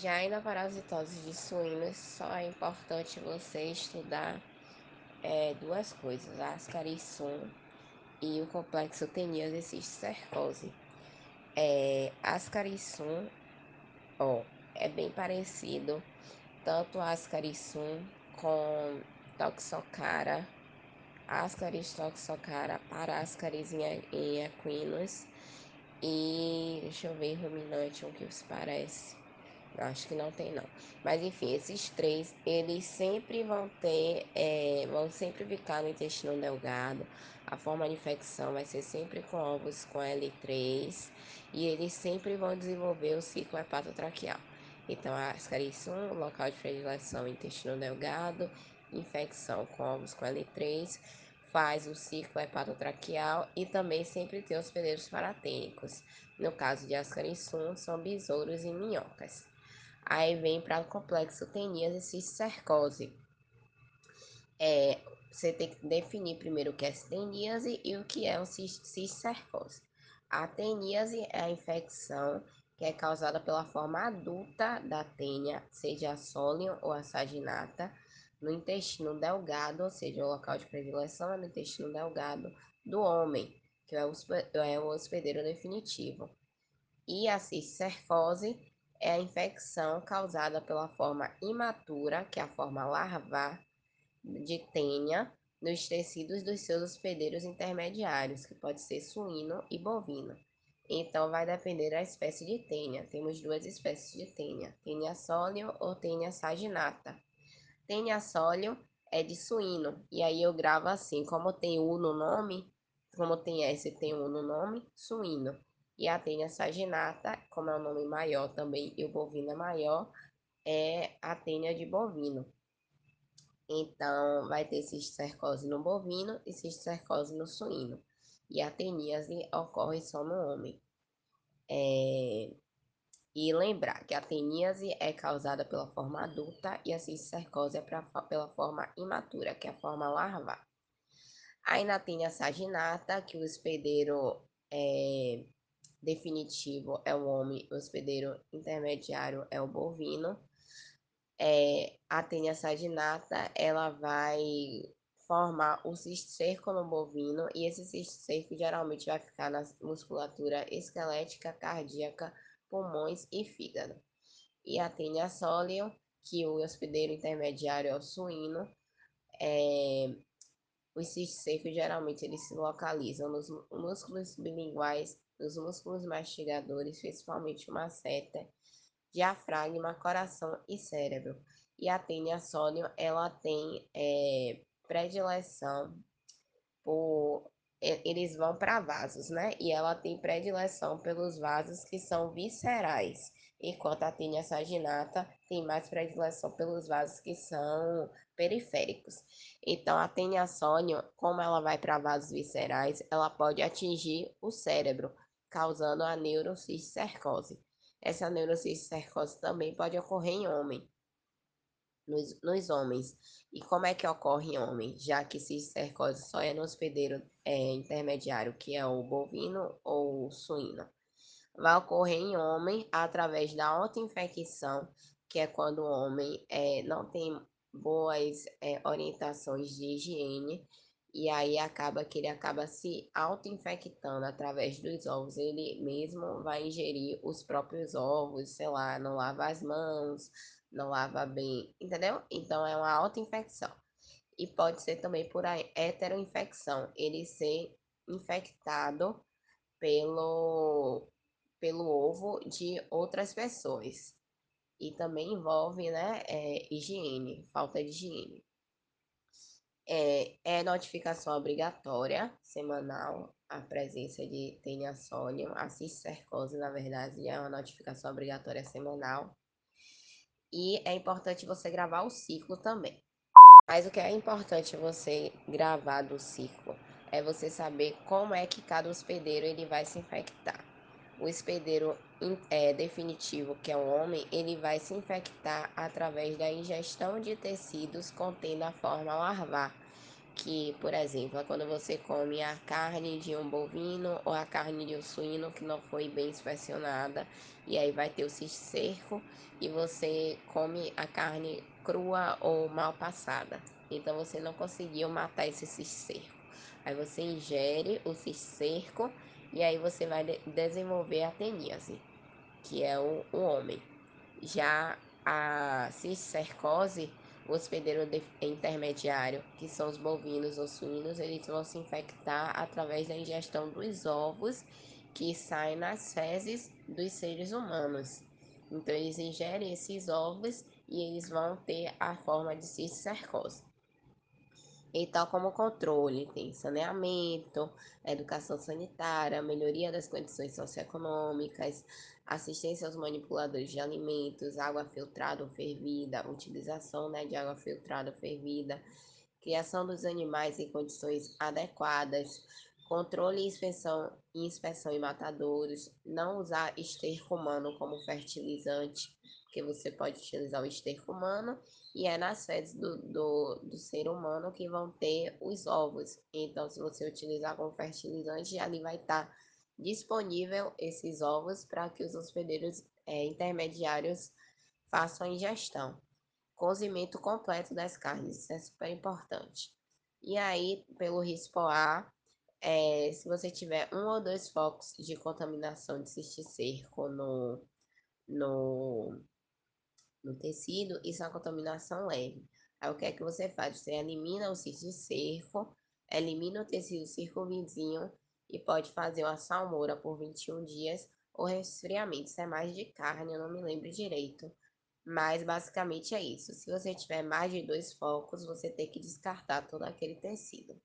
Já na parasitose de suínos, só é importante você estudar é, duas coisas, a e o complexo teníase cisticercose. É, ascarisson, ó, é bem parecido, tanto ascarisson com toxocara, ascaris toxocara, parascaris em equinos e, deixa eu ver, ruminante, o que se parece. Acho que não tem não. Mas enfim, esses três, eles sempre vão ter, é, vão sempre ficar no intestino delgado. A forma de infecção vai ser sempre com ovos com L3 e eles sempre vão desenvolver o ciclo hepatotraqueal. Então, a ascarisson, local de predileção intestino delgado, infecção com ovos com L3, faz o ciclo hepatotraqueal e também sempre tem hospedeiros paratênicos. No caso de ascarisson, são besouros e minhocas. Aí vem para o complexo teníase e cisticercose. É, você tem que definir primeiro o que é teníase e o que é o cisticercose. A teníase é a infecção que é causada pela forma adulta da tênia, seja a solium ou a saginata, no intestino delgado, ou seja, o local de predileção é no intestino delgado do homem, que é o é hospedeiro definitivo. E a cisticercose é a infecção causada pela forma imatura, que é a forma larvar de tênia, nos tecidos dos seus hospedeiros intermediários, que pode ser suíno e bovino. Então, vai depender da espécie de tênia. Temos duas espécies de tênia, tênia sólio ou tênia saginata. Tênia sólio é de suíno, e aí eu gravo assim, como tem U no nome, como tem S e tem U no nome, suíno. E a tênia saginata, como é o nome maior também, e o bovino é maior, é a tênia de bovino. Então, vai ter cisticercose no bovino e cisticercose no suíno. E a teníase ocorre só no homem. É... E lembrar que a teníase é causada pela forma adulta e a cisticercose é pra, pela forma imatura, que é a forma larvar. Aí na tênia saginata, que o hospedeiro é, definitivo é o homem, o hospedeiro intermediário é o bovino. É, a tênia saginata, ela vai formar o cisticerco no bovino e esse cisticerco geralmente vai ficar na musculatura esquelética, cardíaca, pulmões e fígado. E a tênia solium, que o hospedeiro intermediário é o suíno, é, os cistos geralmente eles se localizam nos músculos bilinguais, nos músculos mastigadores, principalmente masseter, diafragma, coração e cérebro. E a tênia sódio, ela tem é, predileção por eles vão para vasos, né? E ela tem predileção pelos vasos que são viscerais, enquanto a tênia saginata tem mais predileção pelos vasos que são periféricos. Então, a tênia sônia, como ela vai para vasos viscerais, ela pode atingir o cérebro, causando a neurocisticercose. Essa neurocisticercose também pode ocorrer em homem, nos, nos homens. E como é que ocorre em homem? Já que cisticercose só é no hospedeiro é, intermediário, que é o bovino ou o suíno. Vai ocorrer em homem através da autoinfecção, que é quando o homem é, não tem boas é, orientações de higiene e aí acaba que ele acaba se auto-infectando através dos ovos. Ele mesmo vai ingerir os próprios ovos, sei lá, não lava as mãos, não lava bem, entendeu? Então é uma auto-infecção. E pode ser também por heteroinfecção, ele ser infectado pelo, pelo ovo de outras pessoas. E também envolve, né, é, higiene, falta de higiene. É, é notificação obrigatória semanal a presença de tênia sólium, a cisticercose, na verdade, é uma notificação obrigatória semanal. E é importante você gravar o ciclo também. Mas o que é importante você gravar do ciclo é você saber como é que cada hospedeiro ele vai se infectar. O hospedeiro é, definitivo, que é o homem, ele vai se infectar através da ingestão de tecidos contendo a forma larvar, que, por exemplo, é quando você come a carne de um bovino ou a carne de um suíno que não foi bem inspecionada, e aí vai ter o cisterco, e você come a carne crua ou mal passada. Então você não conseguiu matar esse cisterco. Aí você ingere o cisterco e aí você vai desenvolver a teníase, que é o, o homem. Já a cistercose o hospedeiro intermediário, que são os bovinos ou suínos, eles vão se infectar através da ingestão dos ovos que saem nas fezes dos seres humanos. Então, eles ingerem esses ovos e eles vão ter a forma de cisticercose. Então, como controle, tem saneamento, educação sanitária, melhoria das condições socioeconômicas, assistência aos manipuladores de alimentos, água filtrada ou fervida, utilização né, de água filtrada ou fervida, criação dos animais em condições adequadas, controle e inspeção, inspeção em matadouros, não usar esterco humano como fertilizante, porque você pode utilizar o esterco humano e é nas fezes do, do, do ser humano que vão ter os ovos. Então, se você utilizar como fertilizante, ali vai estar tá disponível esses ovos para que os hospedeiros é, intermediários façam a ingestão. Cozimento completo das carnes, isso é super importante. E aí, pelo risco A, é, se você tiver um ou dois focos de contaminação de cisticerco no, no, no tecido, isso é uma contaminação leve. Aí o que é que você faz? Você elimina o cisticerco, elimina o tecido circunvizinho e pode fazer uma salmoura por 21 dias ou resfriamento. Isso é mais de carne, eu não me lembro direito. Mas basicamente é isso. Se você tiver mais de dois focos, você tem que descartar todo aquele tecido.